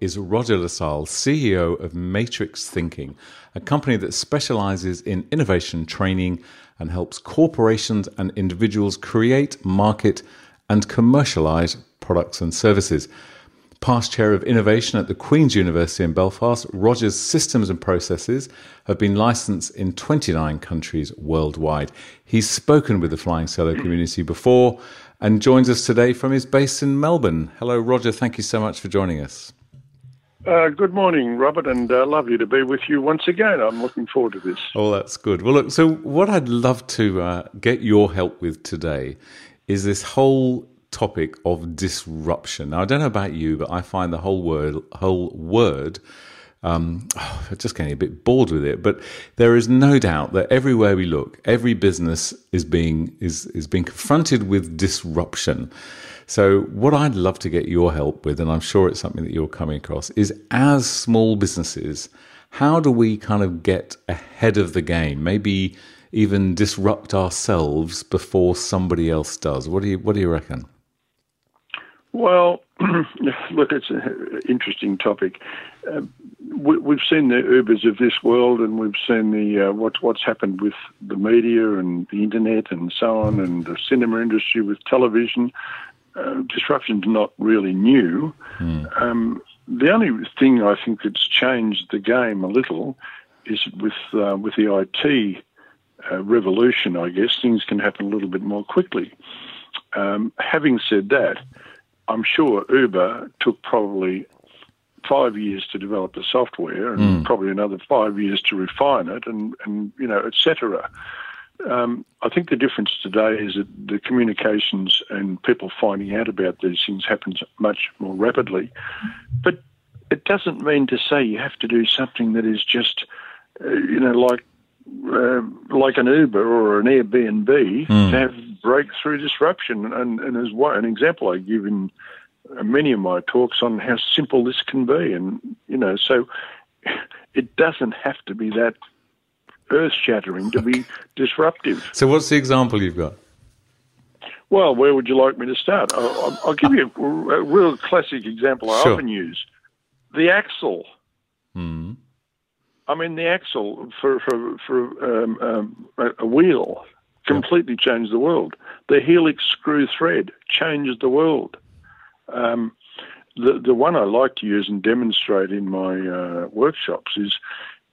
is Roger La Salle, CEO of Matrix Thinking, a company that specializes in innovation training and helps corporations and individuals create, market, and commercialize products and services. Past chair of innovation at the Queen's University in Belfast, Roger's systems and processes have been licensed in 29 countries worldwide. He's spoken with the Flying Solo community before and joins us today from his base in Melbourne. Hello, Roger. Thank you so much for joining us. Uh, good morning, Robert, and uh, lovely to be with you once again. I'm looking forward to this. Oh, that's good. Well, look, so what I'd love to uh, get your help with today is this whole topic of disruption. Now, I don't know about you, but I find the whole word, whole word, um, just getting a bit bored with it. But there is no doubt that everywhere we look, every business is being is is being confronted with disruption. So, what I'd love to get your help with, and I'm sure it's something that you're coming across, is as small businesses, how do we kind of get ahead of the game? Maybe even disrupt ourselves before somebody else does. What do you What do you reckon? Well, look, it's an interesting topic. Uh, we, have seen the Ubers of this world, and we've seen the uh, what's what's happened with the media and the internet and so on, and the cinema industry with television. Uh, disruption's not really new. Mm. Um, the only thing I think that's changed the game a little is with uh, with the IT uh, revolution. I guess things can happen a little bit more quickly. Um, having said that, I'm sure Uber took probably five years to develop the software and mm. probably another five years to refine it, and and you know, etc. Um, I think the difference today is that the communications and people finding out about these things happens much more rapidly. But it doesn't mean to say you have to do something that is just, uh, you know, like uh, like an Uber or an Airbnb mm. to have breakthrough disruption. And, and as one, an example I give in many of my talks on how simple this can be. And, you know, so it doesn't have to be that earth shattering to be disruptive. So, what's the example you've got? Well, where would you like me to start? I'll, I'll give you a, a, real classic example I sure. often use the axle. Mm. I mean, the axle for, for, for um, um, a wheel completely yeah. changed the world. The helix screw thread changed the world. Um, the the one I like to use and demonstrate in my uh, workshops is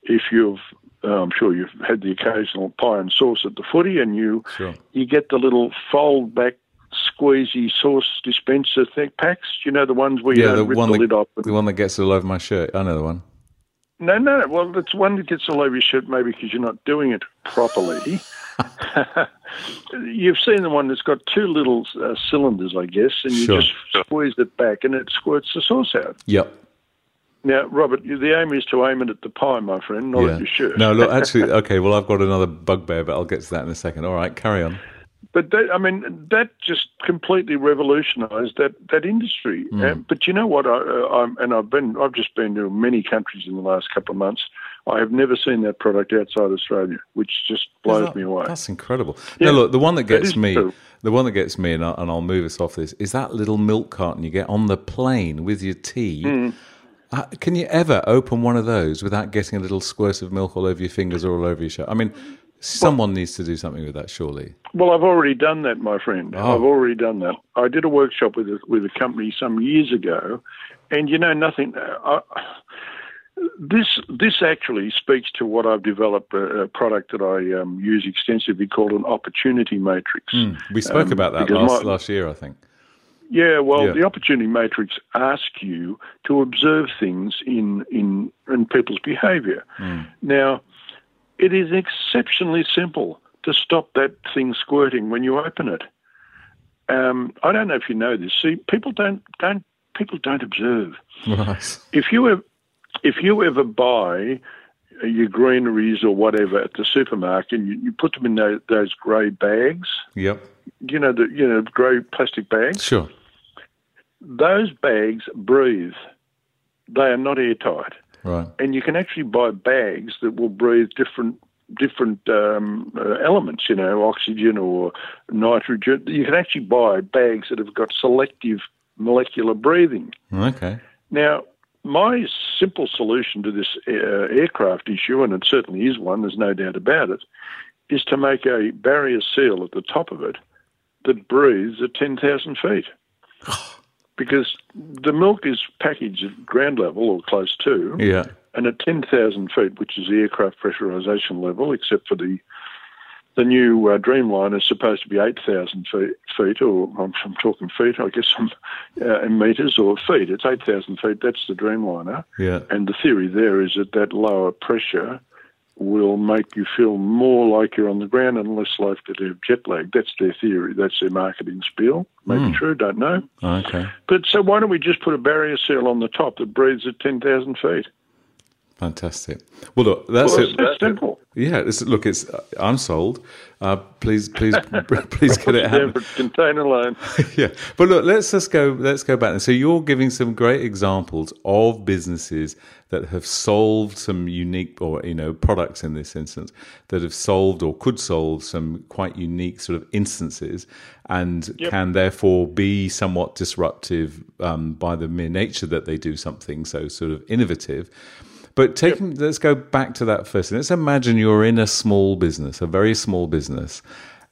if you've uh, I'm sure you've had the occasional pie and sauce at the footy, and you sure. you get the little fold back squeezy sauce dispenser thing packs. You know the ones where yeah, you the rip one the that, lid off. The one that gets all over my shirt. I know the one. No, no. Well, it's one that gets all over your shirt, maybe because you're not doing it properly. You've seen the one that's got two little uh, cylinders, I guess, and you sure. just squeeze it back, and it squirts the sauce out. Yep. Now, Robert, the aim is to aim it at the pie, my friend, not yeah. at your shirt. No, look, actually, okay. Well, I've got another bugbear, but I'll get to that in a second. All right, carry on. But that, I mean, that just completely revolutionised that that industry. Mm. Um, but you know what? I, uh, and I've been, I've just been to many countries in the last couple of months. I have never seen that product outside Australia, which just blows that, me away. That's incredible. Yeah, no, look, the one that gets that me, true. the one that gets me, and, I, and I'll move us off this, is that little milk carton you get on the plane with your tea. Mm. Uh, can you ever open one of those without getting a little squirt of milk all over your fingers or all over your shirt? I mean, Someone needs to do something with that, surely. Well, I've already done that, my friend. Oh. I've already done that. I did a workshop with a, with a company some years ago, and you know nothing. I, this this actually speaks to what I've developed a, a product that I um, use extensively called an opportunity matrix. Hmm. We spoke Um, about that last my- last year, I think. Yeah, well, Yeah. the opportunity matrix asks you to observe things in in in people's behaviour. Hmm. Now, it is exceptionally simple to stop that thing squirting when you open it. Um, I don't know if you know this. See, people don't don't people don't observe. Right. If you ever, if you ever buy your greeneries or whatever at the supermarket, and you, you put them in those, those grey bags. Yep. You know the you know grey plastic bags Sure. those bags breathe. They are not airtight, Right. and you can actually buy bags that will breathe different different um, uh, elements. You know, oxygen or nitrogen. You can actually buy bags that have got selective molecular breathing. Okay. Now, my simple solution to this uh, aircraft issue, and it certainly is one, there's no doubt about it, is to make a barrier seal at the top of it that breathes at 10,000 feet. because the milk is packaged at ground level or close to, Yeah. and at 10,000 feet, which is the aircraft pressurization level, except for the the new uh, Dreamliner is supposed to be 8,000 feet, feet, or I'm, I'm talking feet, I guess I'm uh, in meters or feet. It's 8,000 feet. That's the Dreamliner. Yeah. And the theory there is that that lower pressure will make you feel more like you're on the ground and less likely to have jet lag. That's their theory. That's their marketing spiel. Maybe hmm. true, don't know. Okay. But so why don't we just put a barrier seal on the top that breathes at 10,000 feet? Fantastic. Well, look, that's Well, it. that simple. Yeah. It's, look, it's. I'm sold. Uh, please, please, please get it for container line. yeah, but look, let's just go. Let's go back. So you're giving some great examples of businesses that have solved some unique, or you know, products in this instance that have solved or could solve some quite unique sort of instances, and Yep. can therefore be somewhat disruptive um, by the mere nature that they do something so sort of innovative. But taking, let's go back to that first. Let's imagine you're in a small business, a very small business,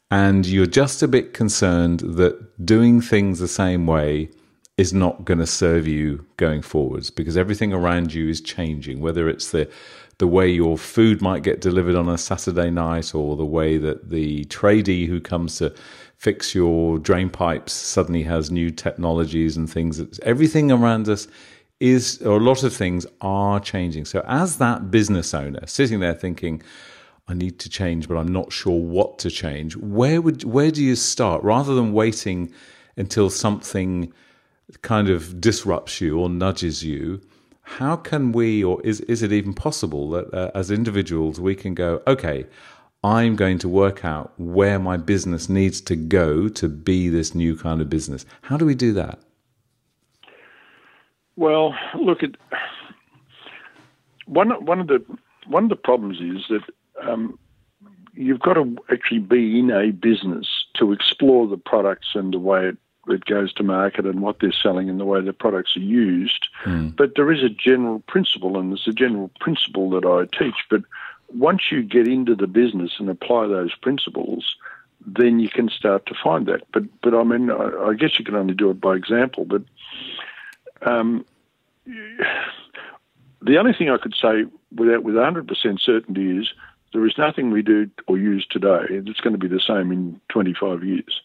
and you're just a bit concerned that doing things the same way is not going to serve you going forwards because everything around you is changing. Whether it's the the way your food might get delivered on a Saturday night, or the way that the tradie who comes to fix your drain pipes suddenly has new technologies and things. Everything around us is, or a lot of things are changing. So, as that business owner sitting there thinking, I need to change, but I'm not sure what to change. Where would where do you start rather than waiting until something kind of disrupts you or nudges you? How can we, or is is it even possible that uh, as individuals we can go, okay, I'm going to work out where my business needs to go to be this new kind of business. How do we do that? Well, look at one. One of the one of the problems is that um, you've got to actually be in a business to explore the products and the way it, it goes to market and what they're selling and the way the products are used. But there is a general principle, and there's a general principle that I teach. But once you get into the business and apply those principles, then you can start to find that. But but I mean, I, I guess you can only do it by example. But um, the only thing I could say without with 100% certainty is there is nothing we do or use today that's going to be the same in 25 years.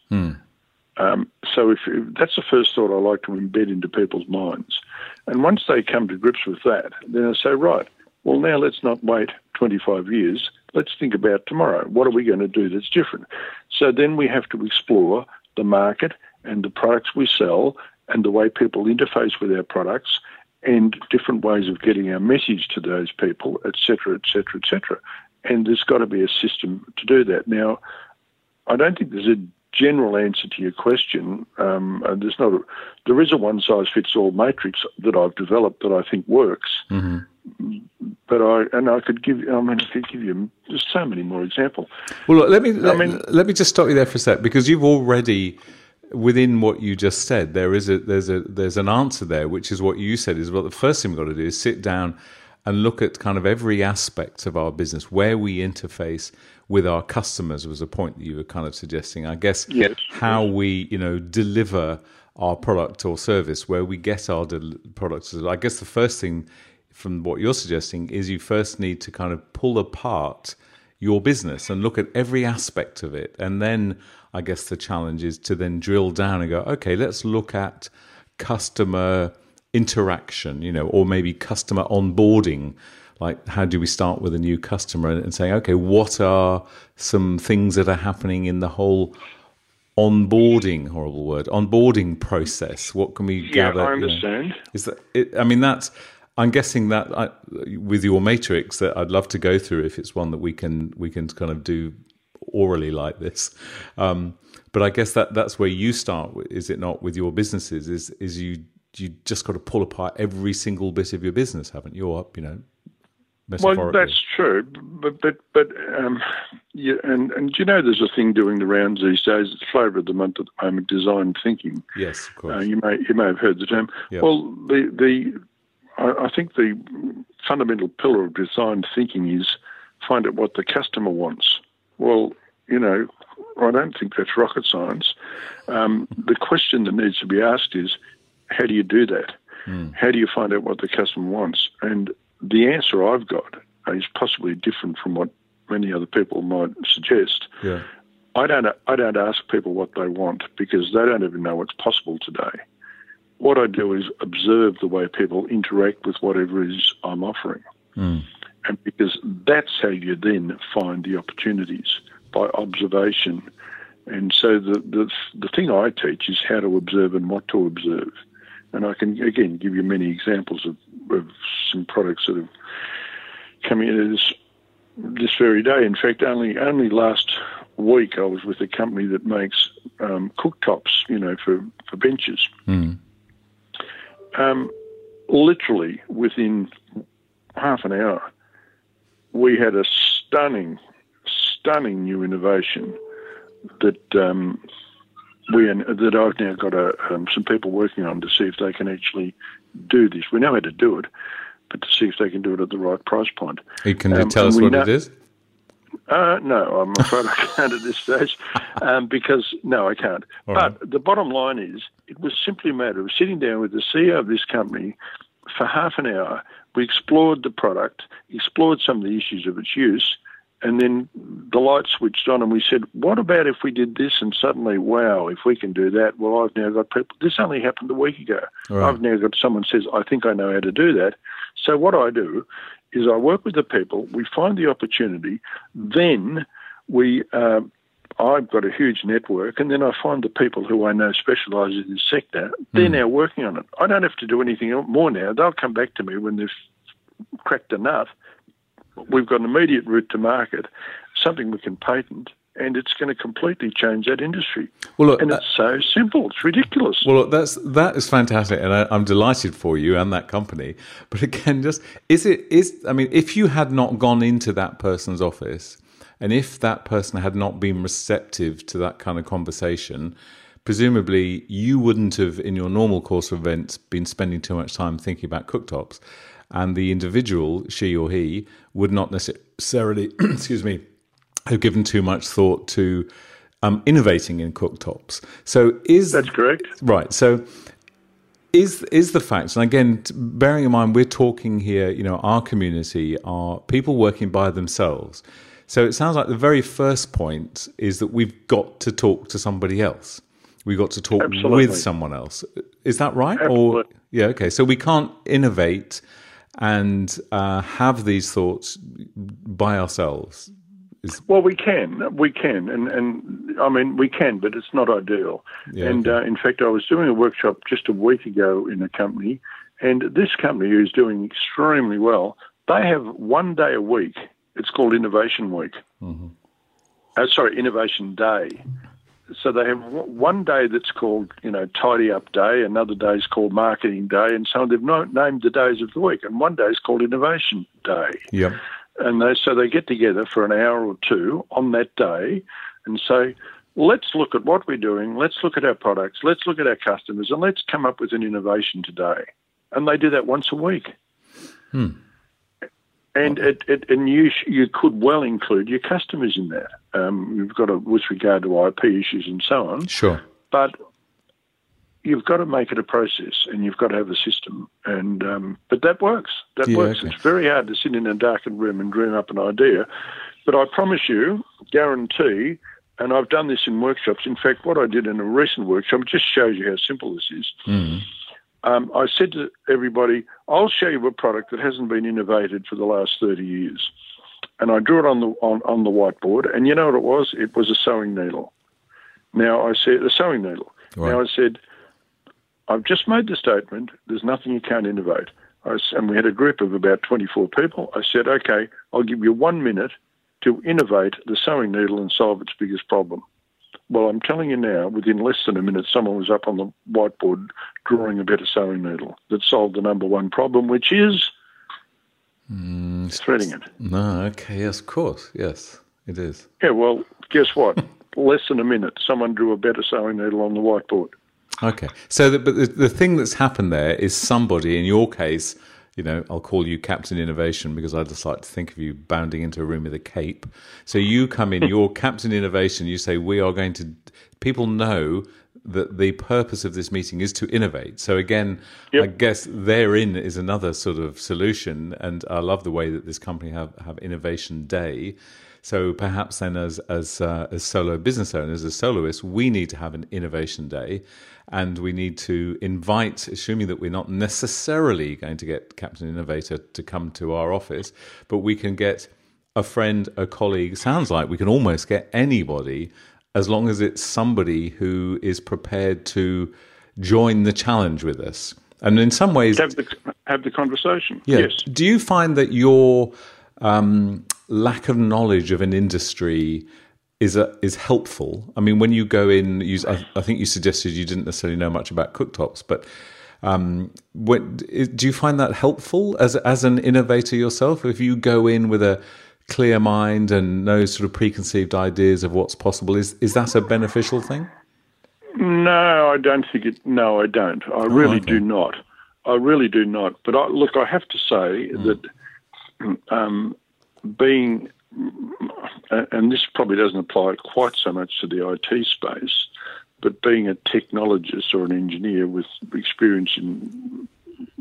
Um, so if, if that's the first thought I like to embed into people's minds, and once they come to grips with that, then I say, right, well now let's not wait 25 years. Let's think about tomorrow. What are we going to do that's different? So then we have to explore the market and the products we sell and the way people interface with our products and different ways of getting our message to those people, et cetera, et cetera, et cetera. And there's got to be a system to do that. Now, I don't think there's a general answer to your question. Um, uh, there's not. A, there is a one size fits all matrix that I've developed that I think works. But I and I could give. I mean, I could give you just so many more examples. Well, look, let me let, mean- let me just stop you there for a sec because you've already within what you just said there is a there's a there's an answer there which is what you said is well. the first thing we've got to do is sit down and look at kind of every aspect of our business where we interface with our customers was a point that you were kind of suggesting. I guess yes, how we you know deliver our product or service, where we get our del- products. I guess the first thing from what you're suggesting is you first need to kind of pull apart your business and look at every aspect of it, and then I guess the challenge is to then drill down and go, okay, let's look at customer interaction, you know, or maybe customer onboarding. Like, how do we start with a new customer and saying, okay, what are some things that are happening in the whole onboarding horrible word onboarding process? What can we yeah, gather i understand you know, is that it, i mean that's i'm guessing that I, with your matrix that i'd love to go through if it's one that we can we can kind of do orally like this um, but i guess that that's where you start is it not with your businesses is is you you just got to pull apart every single bit of your business haven't you or you know well, that's true, but but but um, yeah, and and you know, there's a thing doing the rounds these days. It's flavour of the month at the moment, design thinking. Yes, of course. Uh, you may you may have heard the term. Yep. Well, the the I, I think the fundamental pillar of design thinking is find out what the customer wants. Well, you know, I don't think that's rocket science. Um, the question that needs to be asked is, how do you do that? Mm. How do you find out what the customer wants? And the answer I've got is possibly different from what many other people might suggest. Yeah. I don't I don't ask people what they want because they don't even know what's possible today. What I do is observe the way people interact with whatever it is I'm offering. Mm. And because that's how you then find the opportunities by observation. And so the, the the thing I teach is how to observe and what to observe. And I can again give you many examples of of some products that have come in this this very day. In fact, only only last week I was with a company that makes um, cooktops, you know, for for benches. Mm. Um, literally within half an hour, we had a stunning, stunning new innovation that um, we that I've now got a, um, some people working on to see if they can actually do this. We know how to do it, but to see if they can do it at the right price point. Hey, can um, tell us what know, it is? Uh, no, I'm afraid I can't at this stage um, because, no, I can't. All but right. the bottom line is it was simply a matter of sitting down with the CEO of this company for half an hour. We explored the product, explored some of the issues of its use, and then the light switched on, and we said, "What about if we did this?" And suddenly, wow, if we can do that, well, I've now got people. This only happened a week ago. Right. I've now got someone says, "I think I know how to do that." So what I do is I work with the people. We find the opportunity, then we. Uh, I've got a huge network, and then I find the people who I know specialise in this sector. They're mm. now working on it. I don't have to do anything more now. They'll come back to me when they've cracked enough. we've got an immediate route to market, something we can patent, and it's going to completely change that industry. Well, look, and uh, it's so simple; it's ridiculous. Well, look, that's that is fantastic, and I, am delighted for you and that company. But again, just is it is? I mean, if you had not gone into that person's office, and if that person had not been receptive to that kind of conversation. Presumably, you wouldn't have, in your normal course of events, been spending too much time thinking about cooktops and the individual, she or he, would not necessarily, excuse me, have given too much thought to um, innovating in cooktops. So is that's correct, right? So is is the fact, and again, bearing in mind we're talking here, you know, our community are people working by themselves. So it sounds like the very first point is that we've got to talk to somebody else. We've got to talk Absolutely. with someone else. Is that right? Absolutely. Or yeah, okay. So we can't innovate and uh, have these thoughts by ourselves? Is... Well, we can, we can, and and I mean we can, but it's not ideal. Yeah, and okay. uh, in fact, I was doing a workshop just a week ago in a company, and this company is doing extremely well. They have one day a week. It's called Innovation Week. Mm-hmm. Uh, sorry, Innovation Day so they have one day that's called, you know, tidy up day, another day is called marketing day, and so they've not named the days of the week, and one day is called innovation day. Yep. And they, so they get together for an hour or two on that day and say, let's look at what we're doing, let's look at our products, let's look at our customers, and let's come up with an innovation today. And they do that once a week. Hmm. And it, it, and you you could well include your customers in that. Um, you've got to, with regard to IP issues and so on. Sure. But you've got to make it a process, and you've got to have a system. And um, but that works. That Yeah, works. okay. It's very hard to sit in a darkened room and dream up an idea. But I promise you, guarantee, and I've done this in workshops. In fact, what I did in a recent workshop just shows you how simple this is. Um, I said to everybody, I'll show you a product that hasn't been innovated for the last 30 years. And I drew it on the, on, on the whiteboard. And you know what it was? It was a sewing needle. Now I said, a sewing needle. Right. Now I said, I've just made the statement, there's nothing you can't innovate. I and we had a group of about 24 people. I said, okay, I'll give you one minute to innovate the sewing needle and solve its biggest problem. Well, I'm telling you now, within less than a minute, someone was up on the whiteboard drawing a better sewing needle that solved the number one problem, which is mm, threading it. No, okay, yes, of course, yes, it is. Yeah, well, guess what? less than a minute, someone drew a better sewing needle on the whiteboard. Okay, so the, but the, the thing that's happened there is somebody, in your case, you know, I'll call you Captain Innovation because I just like to think of you bounding into a room with a cape. So you come in, you're Captain Innovation. You say we are going to. People know that the purpose of this meeting is to innovate. So again, Yep. I guess therein is another sort of solution. And I love the way that this company have have Innovation Day. So perhaps then, as as uh, as solo business owners, as soloists, we need to have an innovation day, and we need to invite, assuming that we're not necessarily going to get Captain Innovator to come to our office, but we can get a friend, a colleague. Sounds like we can almost get anybody, as long as it's somebody who is prepared to join the challenge with us. And in some ways, Have the have the conversation. yeah. Yes. Do you find that your um, lack of knowledge of an industry is a, is helpful? I mean, when you go in, you, I, I think you suggested you didn't necessarily know much about cooktops, but um, do you find that helpful as as an innovator yourself? If you go in with a clear mind and no sort of preconceived ideas of what's possible, is is that a beneficial thing? No, I don't think it. No, I don't. I really okay. do not. I really do not. But I, look, I have to say that um, being, and this probably doesn't apply quite so much to the IT space, but being a technologist or an engineer with experience in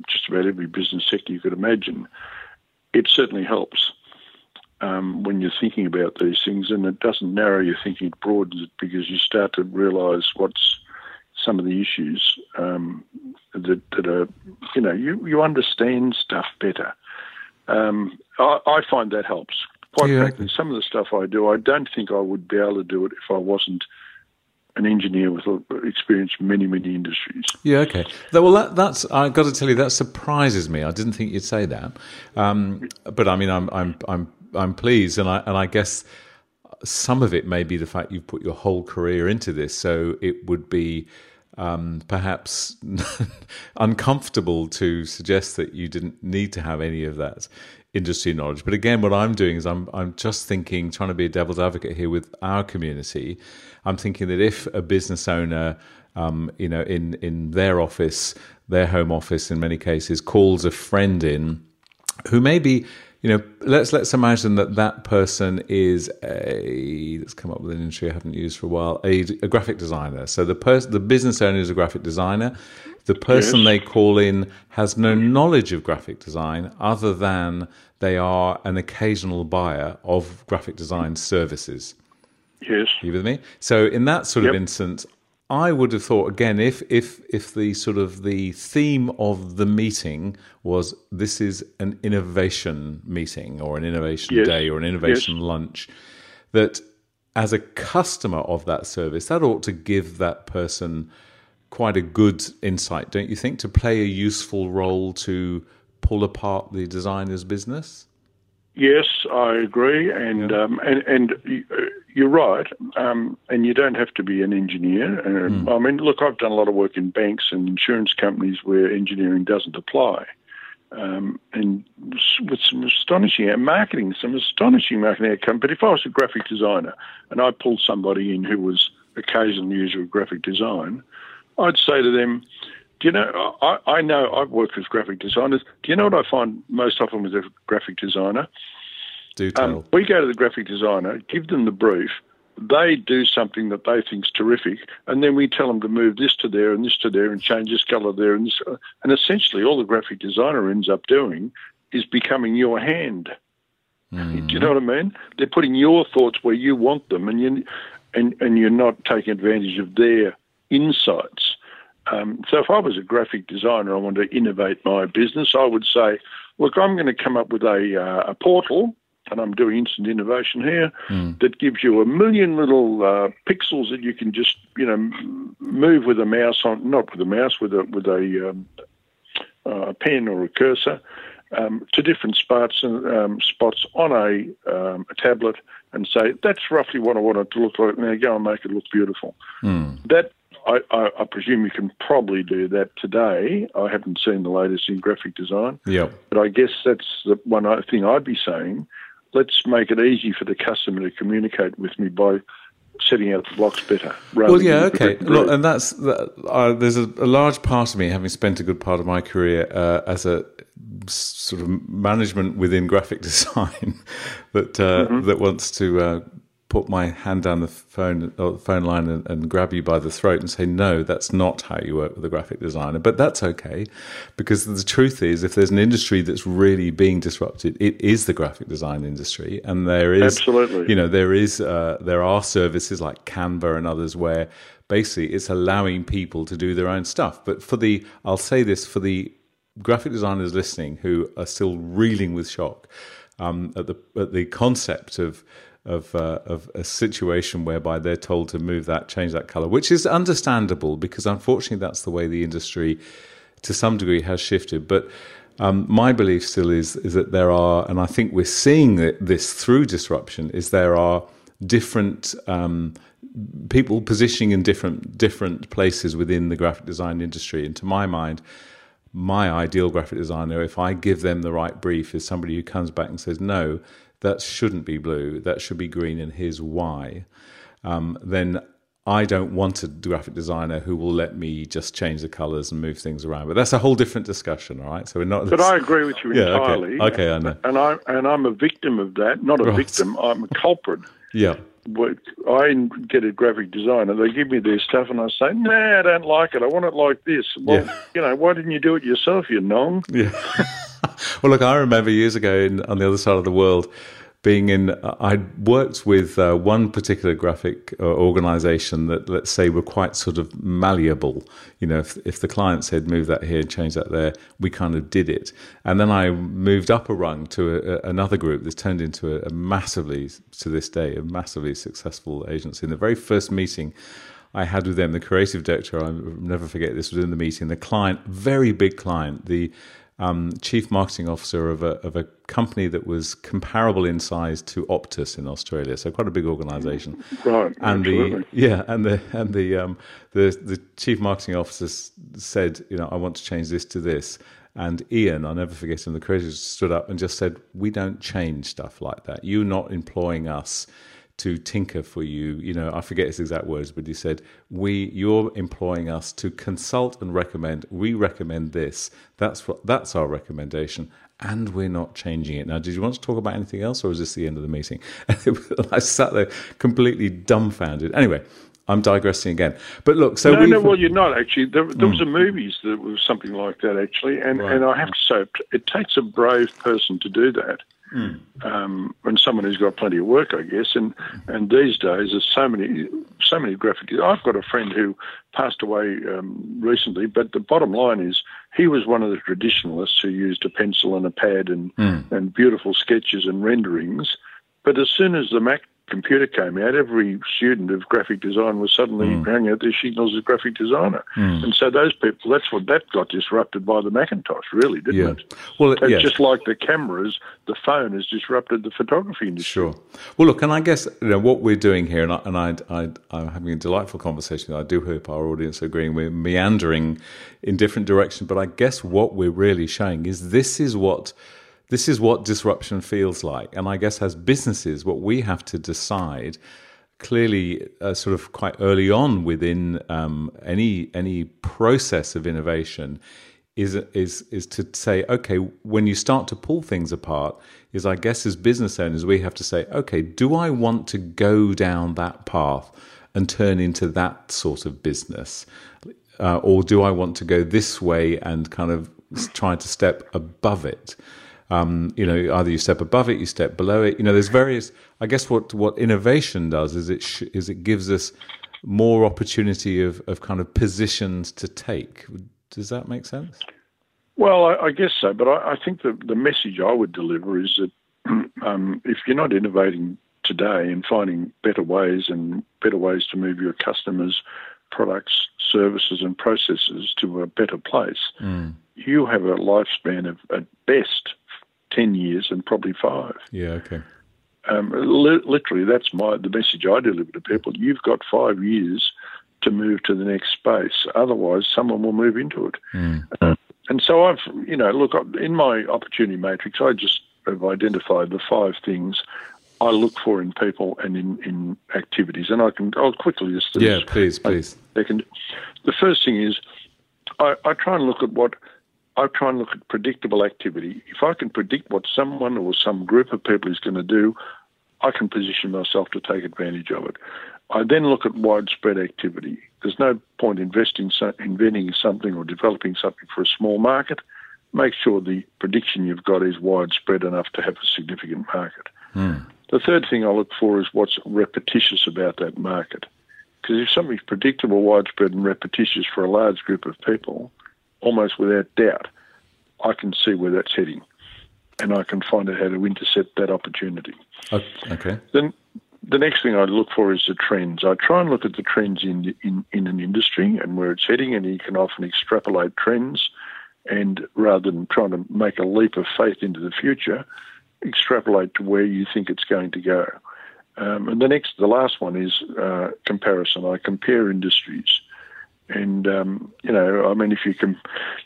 just about every business sector you could imagine, it certainly helps um, when you're thinking about these things, and it doesn't narrow your thinking; it broadens it because you start to realise what's some of the issues um, that that are, you know, you you understand stuff better. Um, I, I find that helps. Quite Yeah, frankly, some of the stuff I do, I don't think I would be able to do it if I wasn't an engineer with experience in many, many industries. Yeah, okay. Well, that, that's I've got to tell you that surprises me. I didn't think you'd say that, um, but I mean, I'm I'm I'm I'm pleased, and I and I guess some of it may be the fact you've put your whole career into this, so it would be um, perhaps uncomfortable to suggest that you didn't need to have any of that industry knowledge. But again, what I'm doing is I'm I'm just thinking, trying to be a devil's advocate here with our community. I'm thinking that if a business owner, um, you know, in in their office, their home office, in many cases, calls a friend in who maybe you know let's let's imagine that that person is a let's come up with an industry I haven't used for a while a, a graphic designer so the person the business owner is a graphic designer the person Yes. they call in has no knowledge of graphic design other than they are an occasional buyer of graphic design services Yes. you with me? So in that sort of instance, I would have thought again if if if the sort of the theme of the meeting was this is an innovation meeting or an innovation Yes. day or an innovation lunch, that as a customer of that service, that ought to give that person quite a good insight, don't you think, to play a useful role to pull apart the designer's business? Yes, I agree, and um, and and uh, you're right. Um, and you don't have to be an engineer. Um, I mean, look, I've done a lot of work in banks and insurance companies where engineering doesn't apply, um, and with some astonishing and marketing, some astonishing marketing outcome. But if I was a graphic designer and I pulled somebody in who was occasionally user of graphic design, I'd say to them, Do you know? I, I know I've worked with graphic designers. Do you know what I find most often with a graphic designer? Do tell. Um, we go to the graphic designer, give them the brief. They do something that they think's terrific, and then we tell them to move this to there and this to there and change this colour there and this. And essentially, all the graphic designer ends up doing is becoming your hand. Mm. Do you know what I mean? They're putting your thoughts where you want them, and you and and you're not taking advantage of their insights. Um, so if I was a graphic designer, and I wanted to innovate my business, I would say, look, I'm going to come up with a, uh, a portal, and I'm doing instant innovation here, mm. that gives you a million little uh, pixels that you can just, you know, move with a mouse on, not with a mouse, with a with a, um, uh, a pen or a cursor, um, to different spots and um, spots on a, um, a, tablet and say that's roughly what I want it to look like. Now go and make it look beautiful. Mm. That I, I, I, presume you can probably do that today. I haven't seen the latest in graphic design. Yeah, but I guess that's the one thing I'd be saying. Let's make it easy for the customer to communicate with me by setting out the blocks better. well, yeah, okay. Look, and that's uh, there's a, a, large part of me, having spent a good part of my career uh, as a sort of management within graphic design, that uh, mm-hmm. that wants to uh, put my hand down the phone or the phone line and, and, grab you by the throat and say, no, that's not how you work with a graphic designer. But that's okay, because the truth is, if there's an industry that's really being disrupted, it is the graphic design industry, and there is absolutely, you know, there is uh, there are services like Canva and others where basically it's allowing people to do their own stuff. But for the, I'll say this for the graphic designers listening who are still reeling with shock um, at the at the concept of of uh, of a situation whereby they're told to move that, change that color, which is understandable because unfortunately that's the way the industry, to some degree, has shifted. But um, my belief still is is that there are, and I think we're seeing this through disruption, is there are different. Um, people positioning in different different places within the graphic design industry and to my mind my ideal graphic designer if i give them the right brief is somebody who comes back and says no that shouldn't be blue, that should be green, and here's why, um, then I don't want a graphic designer who will let me just change the colors and move things around. But that's a whole different discussion, all right? So we're not. But I agree with you yeah, entirely. Okay. okay, I know. And I and I'm a victim of that. Not a right. victim. I'm a culprit. yeah. I get a graphic designer. They give me their stuff, and I say, "Nah, I don't like it. I want it like this." Well, yeah. you know, why didn't you do it yourself, you nong? Yeah. well, look, I remember years ago in, on the other side of the world being in, I worked with uh, one particular graphic uh, organization that, let's say, were quite sort of malleable. You know, if, if the client said, move that here, change that there, we kind of did it. And then I moved up a rung to a, a, another group that's turned into a, a massively, to this day, a massively successful agency. In the very first meeting, I had with them, the creative director, I'll never forget this was in the meeting, the client, very big client, the um, chief marketing officer of a, of a company that was comparable in size to Optus in Australia, so quite a big organisation. Right, and absolutely. the yeah, and the and the um, the the chief marketing officer said, you know, I want to change this to this. And Ian, I'll never forget him, the creator stood up and just said, We don't change stuff like that. You're not employing us to tinker for you. You know, I forget his exact words, but he said, "We, you're employing us to consult and recommend. We recommend this. That's what that's our recommendation, and we're not changing it." Now, did you want to talk about anything else, or is this the end of the meeting? I sat there completely dumbfounded. Anyway. I'm digressing again, but look. So no, no. Well, you're not actually. There, there mm. was a movies that was something like that actually, and right. and I have to say, it takes a brave person to do that. Mm. Um, and someone who's got plenty of work, I guess. And and these days, there's so many so many graphic. I've got a friend who passed away um, recently, but the bottom line is he was one of the traditionalists who used a pencil and a pad and mm. and beautiful sketches and renderings. But as soon as the Mac computer came out, every student of graphic design was suddenly mm. hanging out their signals as graphic designer. Mm. And so those people, that's what that got disrupted by the Macintosh, really, didn't yeah. it? Well, it's yeah. just like the cameras, the phone has disrupted the photography industry. Sure. Well, look, and I guess you know what we're doing here, and, I, and I, I, I'm having a delightful conversation. I do hope our audience are agreeing. We're meandering in different directions, but I guess what we're really showing is this is what this is what disruption feels like. And I guess as businesses, what we have to decide clearly uh, sort of quite early on within um, any any process of innovation is is is to say okay when you start to pull things apart is I guess as business owners we have to say okay do I want to go down that path and turn into that sort of business uh, or do I want to go this way and kind of try to step above it um, you know, either you step above it, you step below it. You know, there's various. I guess what what innovation does is it sh- is it gives us more opportunity of of kind of positions to take. Does that make sense? Well, I, I guess so, but I, I, think the the message I would deliver is that um, if you're not innovating today and finding better ways and better ways to move your customers' products, services, and processes to a better place, mm. you have a lifespan of at best 10 years and probably five. Yeah, okay. Um, li- literally, that's my the message I deliver to people. You've got five years to move to the next space. Otherwise, someone will move into it. Mm. And so I've, you know, look, in my opportunity matrix, I just have identified the five things I look for in people and in, in activities. And I can, I'll quickly just. Yeah, please, please. Second. The first thing is I, I try and look at what I try and look at predictable activity. If I can predict what someone or some group of people is going to do, I can position myself to take advantage of it. I then look at widespread activity. There's no point investing, inventing something or developing something for a small market. Make sure the prediction you've got is widespread enough to have a significant market. Mm. The third thing I look for is what's repetitious about that market. Because if something's predictable, widespread, and repetitious for a large group of people, almost without doubt, I can see where that's heading, and I can find out how to intercept that opportunity. Okay. Then the next thing I look for is the trends. I try and look at the trends in in, in an industry and where it's heading, and you can often extrapolate trends. And rather than trying to make a leap of faith into the future, extrapolate to where you think it's going to go. Um, and the next, the last one is uh, comparison. I compare industries. And um, you know, I mean, if you can,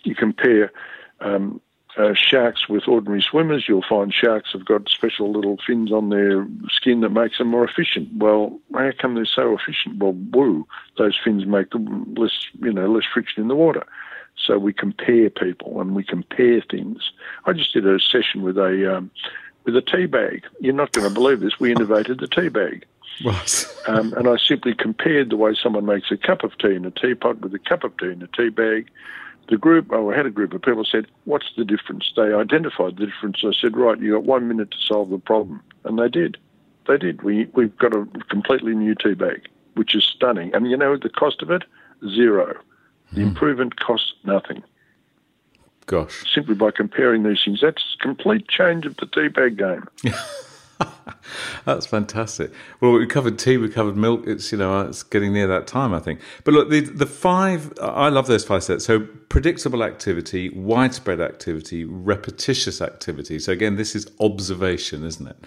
you compare um, uh, sharks with ordinary swimmers, you'll find sharks have got special little fins on their skin that makes them more efficient. Well, how come they're so efficient? Well, woo, those fins make them less, you know, less friction in the water. So we compare people and we compare things. I just did a session with a um, with a tea bag. You're not going to believe this. We innovated the tea bag. Right. um, and I simply compared the way someone makes a cup of tea in a teapot with a cup of tea in a tea bag. The group, oh, I had a group of people said, What's the difference? They identified the difference. I said, Right, you got one minute to solve the problem. And they did. They did. We, we've got a completely new tea bag, which is stunning. And you know the cost of it? Zero. The hmm. improvement costs nothing. Gosh. Simply by comparing these things. That's complete change of the tea bag game. That's fantastic. Well, we covered tea, we covered milk. It's you know it's getting near that time, I think. But look, the the five I love those five sets. So predictable activity, widespread activity, repetitious activity. So again, this is observation, isn't it?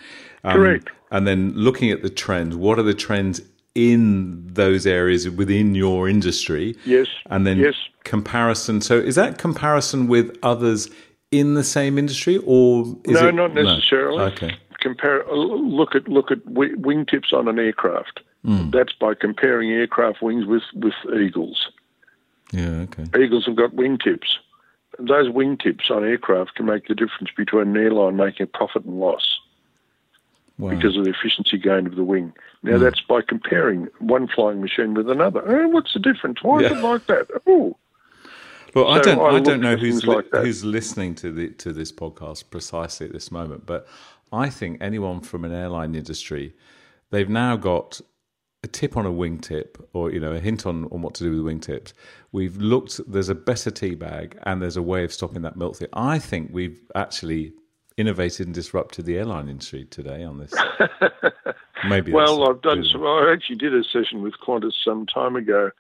Um, Correct. And then looking at the trends. What are the trends in those areas within your industry? Yes. And then yes. comparison. So is that comparison with others? in the same industry, or no, it, not necessarily. No. Okay compare look at look at wingtips on an aircraft. Mm. That's by comparing aircraft wings with with eagles. Yeah, okay. Eagles have got wingtips. Those wingtips on aircraft can make the difference between an airline making a profit and loss wow. because of the efficiency gain of the wing. Now, mm. that's by comparing one flying machine with another. Oh, what's the difference? Why yeah. is it like that? Oh. Well, so I don't, I, I don't know who's li- like who's listening to the to this podcast precisely at this moment, but I think anyone from an airline industry, they've now got a tip on a wingtip or you know a hint on, on what to do with wingtips. We've looked. There's a better tea bag and there's a way of stopping that milk thing. I think we've actually innovated and disrupted the airline industry today on this. Maybe. well, I've done. Some, I actually did a session with Qantas some time ago,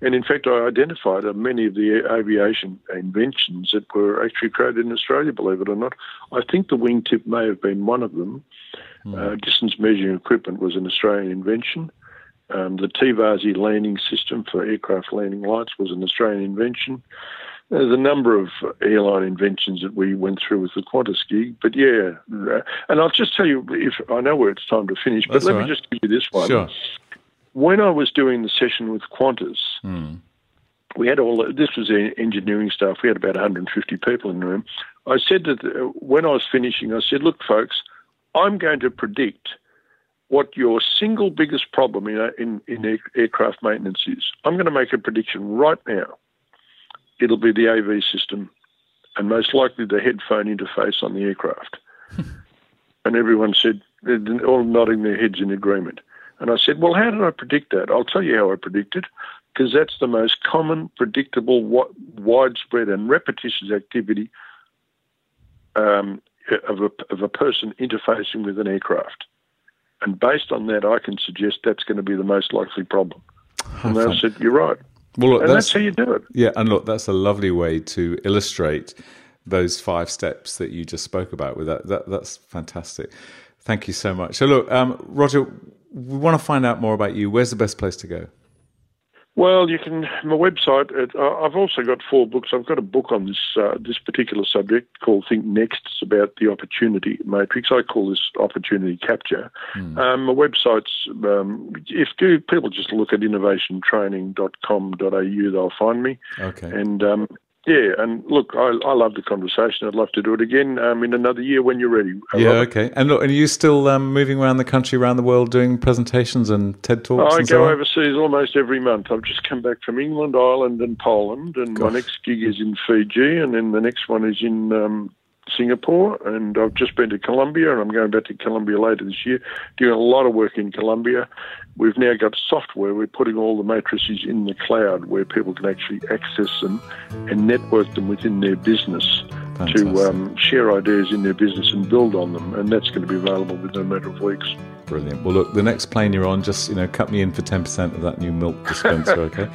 and in fact, I identified many of the aviation inventions that were actually created in Australia. Believe it or not, I think the wingtip may have been one of them. Hmm. Uh, distance measuring equipment was an Australian invention. Um, the TVASI landing system for aircraft landing lights was an Australian invention. There's a number of airline inventions that we went through with the Qantas gig. But yeah, uh, and I'll just tell you, if I know where it's time to finish, but That's let all me just give you this one. Sure. When I was doing the session with Qantas, Hmm. we had all this was engineering staff. We had about 150 people in the room. I said that uh, when I was finishing, I said, "Look, folks, I'm going to predict." What your single biggest problem in, in, in aircraft maintenance is. I'm going to make a prediction right now it'll be the AV system and most likely the headphone interface on the aircraft. and everyone said, they're all nodding their heads in agreement. And I said, well, how did I predict that? I'll tell you how I predicted, because that's the most common, predictable, widespread, and repetitious activity um, of, a, of a person interfacing with an aircraft. And based on that, I can suggest that's going to be the most likely problem. And they said, you're right. Well, look, And that's, that's how you do it. yeah, and look, that's a lovely way to illustrate those five steps that you just spoke about. With that, that that's fantastic. Thank you so much. So, look, um, Roger, we want to find out more about you. Where's the best place to go? Well, you can. My website. It, I've also got four books. I've got a book on this uh, this particular subject called Think Next. It's about the opportunity matrix. I call this opportunity capture. Um, my website's. Um, if do- people just look at innovationtraining.com.au, they'll find me. Okay. And um, yeah, and look, I, I love the conversation. I'd love to do it again um, in another year when you're ready. uh, Yeah, okay. And look, are you still um, moving around the country, around the world, doing presentations and TED talks? I and go so overseas almost every month. I've just come back from England, Ireland, and Poland, and Gosh. my next gig is in Fiji, and then the next one is in um, Singapore, and I've just been to Colombia, and I'm going back to Colombia later this year, doing a lot of work in Colombia. We've now got software. We're putting all the matrices in the cloud where people can actually access them and network them within their business Fantastic. to um, share ideas in their business and build on them, and that's going to be available within a matter of weeks. Brilliant. Well, look, the next plane you're on, just you know, cut me in for ten percent of that new milk dispenser, okay?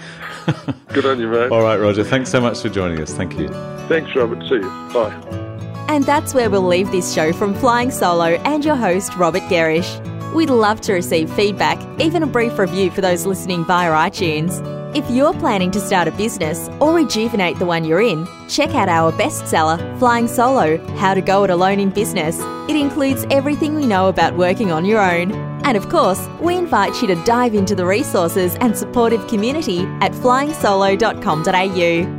Good on you, mate. All right, Roger. Thanks so much for joining us. Thank you. Thanks, Robert. See you. Bye. And that's where we'll leave this show from Flying Solo and your host, Robert Gerrish. We'd love to receive feedback, even a brief review for those listening via iTunes. If you're planning to start a business or rejuvenate the one you're in, check out our bestseller, Flying Solo How to Go It Alone in Business. It includes everything we know about working on your own. And of course, we invite you to dive into the resources and supportive community at flyingsolo.com.au.